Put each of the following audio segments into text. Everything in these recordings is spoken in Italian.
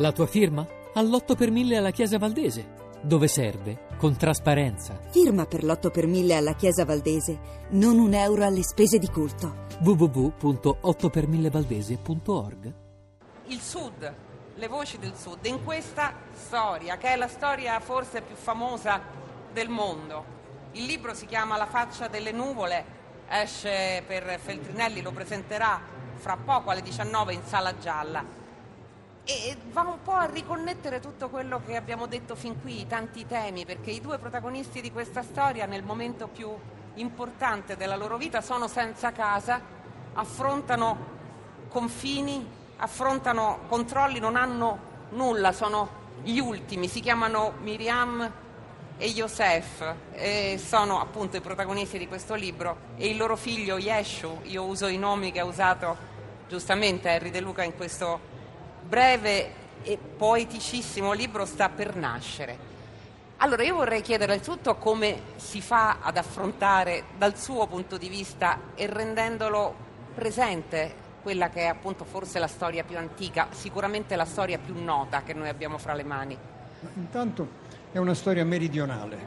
La tua firma? All'8 per 1000 alla Chiesa Valdese. Dove serve? Con trasparenza. Firma per l'8 per 1000 alla Chiesa Valdese, non un euro alle spese di culto. www.8per1000valdese.org Il Sud, le voci del Sud, in questa storia, che è la storia forse più famosa del mondo. Il libro si chiama La faccia delle nuvole, esce per Feltrinelli, lo presenterà fra poco alle 19 in Sala Gialla e va un po' a riconnettere tutto quello che abbiamo detto fin qui, tanti temi, perché i due protagonisti di questa storia nel momento più importante della loro vita sono senza casa, affrontano confini, affrontano controlli, non hanno nulla, sono gli ultimi, si chiamano Miriam e Yosef, e sono appunto i protagonisti di questo libro e il loro figlio Yeshu, io uso i nomi che ha usato giustamente Henry De Luca in questo breve e poeticissimo libro sta per nascere. Allora io vorrei chiedere innanzitutto come si fa ad affrontare dal suo punto di vista e rendendolo presente quella che è appunto forse la storia più antica, sicuramente la storia più nota che noi abbiamo fra le mani. Intanto è una storia meridionale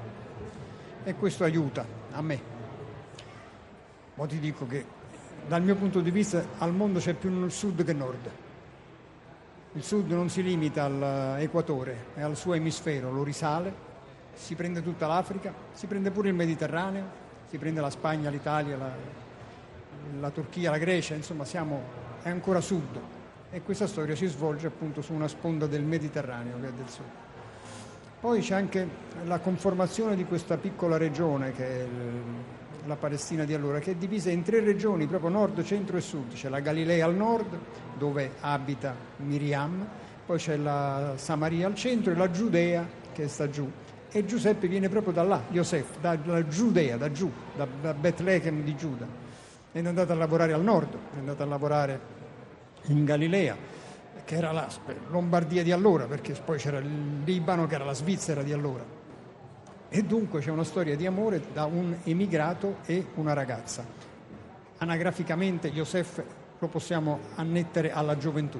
e questo aiuta a me. Ma ti dico che dal mio punto di vista al mondo c'è più sud che nord. Il sud non si limita all'equatore e al suo emisfero, lo risale, si prende tutta l'Africa, si prende pure il Mediterraneo, si prende la Spagna, l'Italia, la, la Turchia, la Grecia, insomma siamo, è ancora sud e questa storia si svolge appunto su una sponda del Mediterraneo che è del sud. Poi c'è anche la conformazione di questa piccola regione che è la Palestina di allora, che è divisa in tre regioni, proprio nord, centro e sud. C'è la Galilea al nord, dove abita Miriam, poi c'è la Samaria al centro e la Giudea che sta giù. E Giuseppe viene proprio da là, Yosef, dalla Giudea, da giù, da, da Betlemme di Giuda. È andato a lavorare al nord, è andato a lavorare in Galilea, che era la Lombardia di allora, perché poi c'era il Libano che era la Svizzera di allora. E dunque c'è una storia di amore da un emigrato e una ragazza. Anagraficamente Yosef lo possiamo annettere alla gioventù,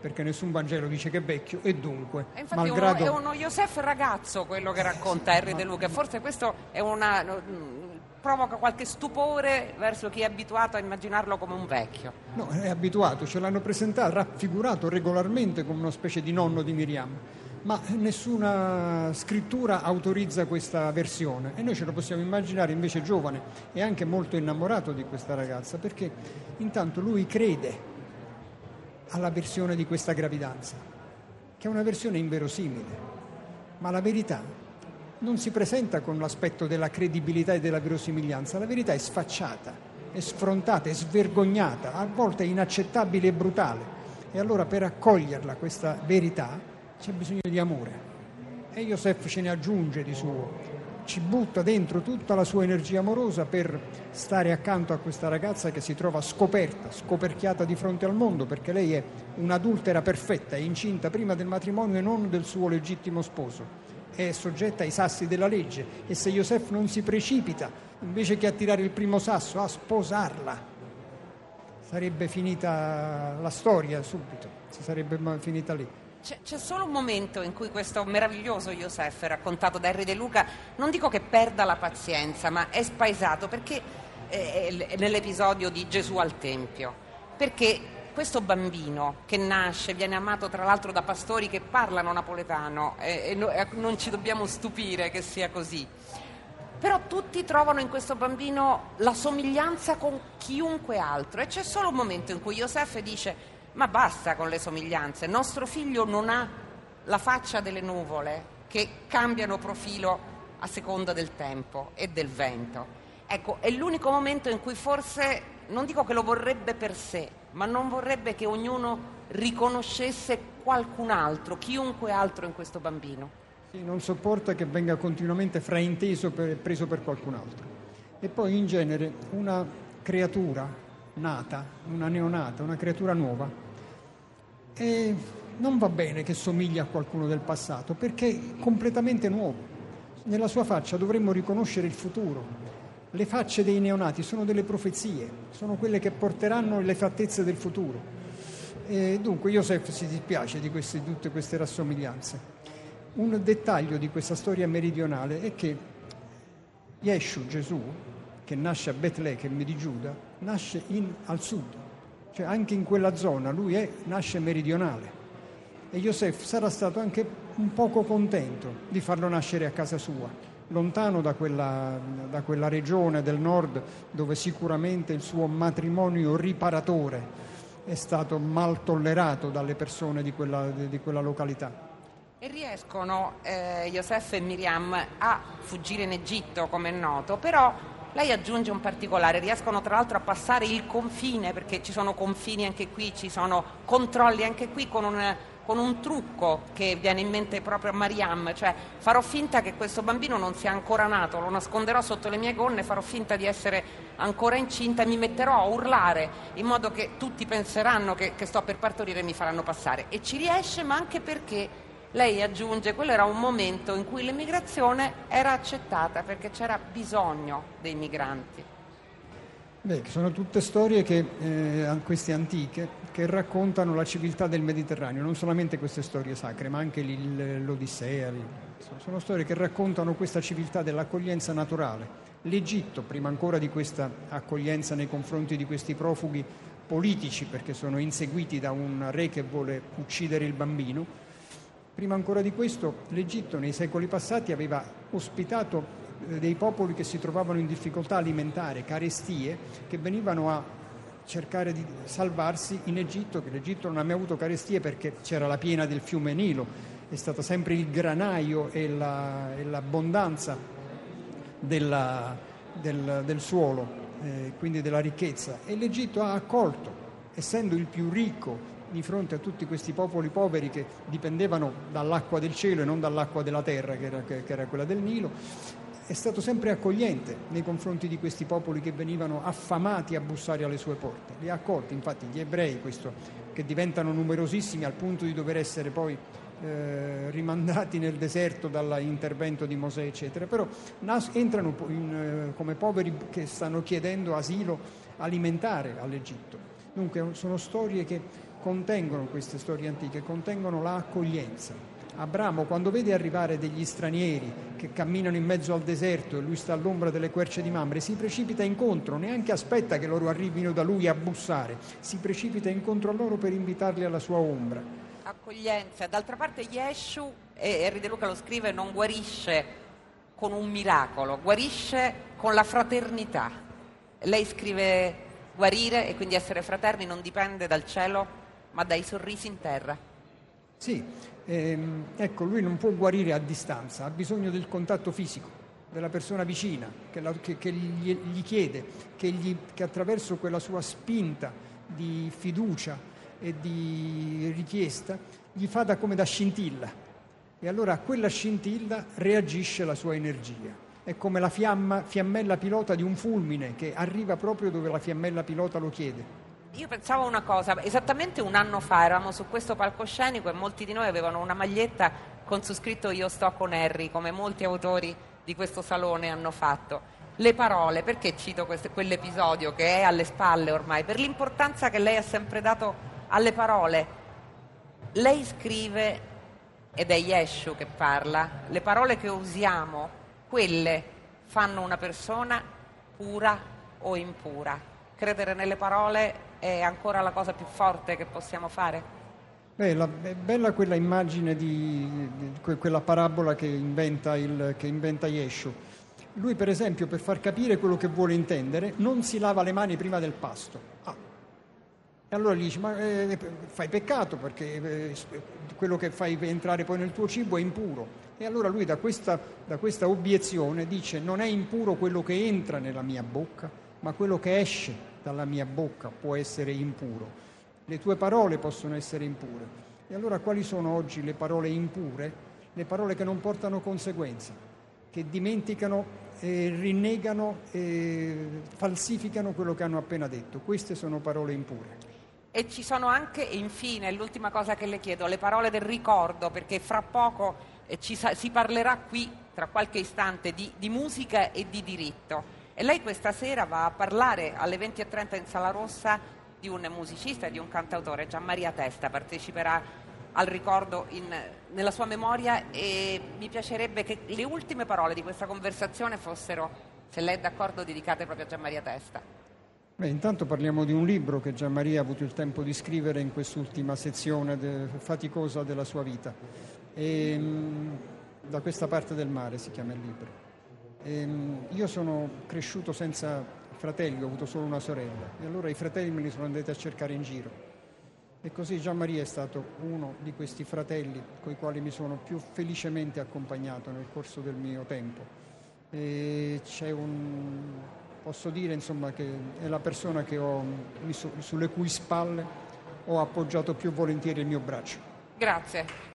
perché nessun Vangelo dice che è vecchio e dunque, E infatti malgrado... è, uno, è uno Yosef ragazzo quello che racconta Henry De Luca, forse questo è una, mm, provoca qualche stupore verso chi è abituato a immaginarlo come un vecchio. No, è abituato, ce l'hanno presentato, raffigurato regolarmente come una specie di nonno di Miriam, ma nessuna scrittura autorizza questa versione. E noi ce lo possiamo immaginare invece giovane e anche molto innamorato di questa ragazza, perché intanto lui crede alla versione di questa gravidanza, che è una versione inverosimile, ma la verità non si presenta con l'aspetto della credibilità e della verosimiglianza, la verità è sfacciata, è sfrontata, è svergognata, a volte è inaccettabile e brutale. E allora per accoglierla questa verità c'è bisogno di amore. E Yosef ce ne aggiunge di suo, ci butta dentro tutta la sua energia amorosa per stare accanto a questa ragazza che si trova scoperta, scoperchiata di fronte al mondo, perché lei è un'adultera perfetta, è incinta prima del matrimonio e non del suo legittimo sposo, è soggetta ai sassi della legge e se Yosef non si precipita, invece che a tirare il primo sasso, a sposarla, sarebbe finita la storia subito, si sarebbe finita lì. C'è, c'è, solo un momento in cui questo meraviglioso Yosef, raccontato da Henry De Luca, non dico che perda la pazienza, ma è spaesato perché è nell'episodio di Gesù al Tempio. Perché questo bambino che nasce, viene amato tra l'altro da pastori che parlano napoletano e, e non ci dobbiamo stupire che sia così. Però tutti trovano in questo bambino la somiglianza con chiunque altro e c'è solo un momento in cui Yosef dice ma basta con le somiglianze, nostro figlio non ha la faccia delle nuvole che cambiano profilo a seconda del tempo e del vento. Ecco, è l'unico momento in cui forse, non dico che lo vorrebbe per sé, ma non vorrebbe che ognuno riconoscesse qualcun altro, chiunque altro in questo bambino. Sì, non sopporta che venga continuamente frainteso e preso per qualcun altro. E poi in genere una creatura nata, una neonata, una creatura nuova, e non va bene che somiglia a qualcuno del passato, perché è completamente nuovo. Nella sua faccia dovremmo riconoscere il futuro. Le facce dei neonati sono delle profezie, sono quelle che porteranno le fattezze del futuro. E dunque Joseph si dispiace di, queste, tutte queste rassomiglianze. Un dettaglio di questa storia meridionale è che Yeshu, Gesù, che nasce a Betlemme di Giuda, nasce in, al sud, cioè anche in quella zona, lui è, nasce meridionale. E Yosef sarà stato anche un poco contento di farlo nascere a casa sua, lontano da quella, da quella regione del nord dove sicuramente il suo matrimonio riparatore è stato mal tollerato dalle persone di quella, di quella località. E riescono eh, e Miriam a fuggire in Egitto, come è noto, però lei aggiunge un particolare, riescono tra l'altro a passare il confine, perché ci sono confini anche qui, ci sono controlli anche qui con un, con un trucco che viene in mente proprio a Mariam, cioè farò finta che questo bambino non sia ancora nato, lo nasconderò sotto le mie gonne, farò finta di essere ancora incinta e mi metterò a urlare in modo che tutti penseranno che, che sto per partorire e mi faranno passare. E ci riesce, ma anche perché lei aggiunge, quello era un momento in cui l'immigrazione era accettata perché c'era bisogno dei migranti. Beh, sono tutte storie che, eh, queste antiche che raccontano la civiltà del Mediterraneo, non solamente queste storie sacre, ma anche l'Odissea. Sono storie che raccontano questa civiltà dell'accoglienza naturale. L'Egitto, prima ancora di questa accoglienza nei confronti di questi profughi politici, perché sono inseguiti da un re che vuole uccidere il bambino, Prima ancora di questo, l'Egitto nei secoli passati aveva ospitato eh, dei popoli che si trovavano in difficoltà alimentare, carestie, che venivano a cercare di salvarsi in Egitto, che l'Egitto non ha mai avuto carestie perché c'era la piena del fiume Nilo, è stata sempre il granaio e, la, e l'abbondanza della, del, del, suolo, eh, quindi della ricchezza. E l'Egitto ha accolto, essendo il più ricco di fronte a tutti questi popoli poveri che dipendevano dall'acqua del cielo e non dall'acqua della terra, che era, che era quella del Nilo, è stato sempre accogliente nei confronti di questi popoli che venivano affamati a bussare alle sue porte. Li ha accolti, infatti, gli ebrei, questo, che diventano numerosissimi al punto di dover essere poi eh, rimandati nel deserto dall'intervento di Mosè, eccetera, però nas- entrano in, eh, come poveri che stanno chiedendo asilo alimentare all'Egitto. Dunque sono storie che contengono queste storie antiche, contengono l'accoglienza. Abramo, quando vede arrivare degli stranieri che camminano in mezzo al deserto e lui sta all'ombra delle querce di Mamre, si precipita incontro, neanche aspetta che loro arrivino da lui a bussare, si precipita incontro a loro per invitarli alla sua ombra. Accoglienza. D'altra parte Yeshu, e Henry De Luca lo scrive, non guarisce con un miracolo, guarisce con la fraternità. Lei scrive guarire e quindi essere fraterni non dipende dal cielo, ma dai sorrisi in terra. Sì, ehm, ecco, lui non può guarire a distanza, ha bisogno del contatto fisico, della persona vicina, che, la, che, che gli, gli, chiede, che, gli, che attraverso quella sua spinta di fiducia e di richiesta gli fa da, come da scintilla. E allora a quella scintilla reagisce la sua energia. È come la fiamma, fiammella pilota di un fulmine che arriva proprio dove la fiammella pilota lo chiede. Io pensavo una cosa, esattamente un anno fa eravamo su questo palcoscenico e molti di noi avevano una maglietta con su scritto Io sto con Harry, come molti autori di questo salone hanno fatto. Le parole, perché cito questo, quell'episodio che è alle spalle ormai? Per l'importanza che lei ha sempre dato alle parole. Lei scrive, ed è Yeshu che parla, le parole che usiamo, quelle fanno una persona pura o impura. Credere nelle parole è ancora la cosa più forte che possiamo fare? È bella quella immagine di, di quella parabola che inventa, il, che inventa Yeshu. Lui, per esempio, per far capire quello che vuole intendere, non si lava le mani prima del pasto. Ah. E allora gli dice, ma eh, fai peccato perché eh, quello che fai entrare poi nel tuo cibo è impuro. E allora lui da questa, da questa obiezione dice, non è impuro quello che entra nella mia bocca, ma quello che esce dalla mia bocca può essere impuro, le tue parole possono essere impure. E allora quali sono oggi le parole impure? Le parole che non portano conseguenze, che dimenticano, eh, rinnegano e falsificano quello che hanno appena detto. Queste sono parole impure. E ci sono anche, infine, l'ultima cosa che le chiedo, le parole del ricordo, perché fra poco eh, ci, si parlerà qui, tra qualche istante, di, di musica e di diritto. E lei questa sera va a parlare alle 20.30 in Sala Rossa di un musicista e di un cantautore, Gianmaria Testa, parteciperà al ricordo in, nella sua memoria e mi piacerebbe che le ultime parole di questa conversazione fossero, se lei è d'accordo, dedicate proprio a Gianmaria Testa. Beh, intanto parliamo di un libro che Gianmaria ha avuto il tempo di scrivere in quest'ultima sezione de- faticosa della sua vita. E, mh, da questa parte del mare si chiama il libro. E, mh, io sono cresciuto senza fratelli, ho avuto solo una sorella e allora i fratelli me li sono andati a cercare in giro. E così Gianmaria è stato uno di questi fratelli con i quali mi sono più felicemente accompagnato nel corso del mio tempo. E c'è un, posso dire insomma, che è la persona ho, sulle cui spalle ho appoggiato più volentieri il mio braccio. Grazie.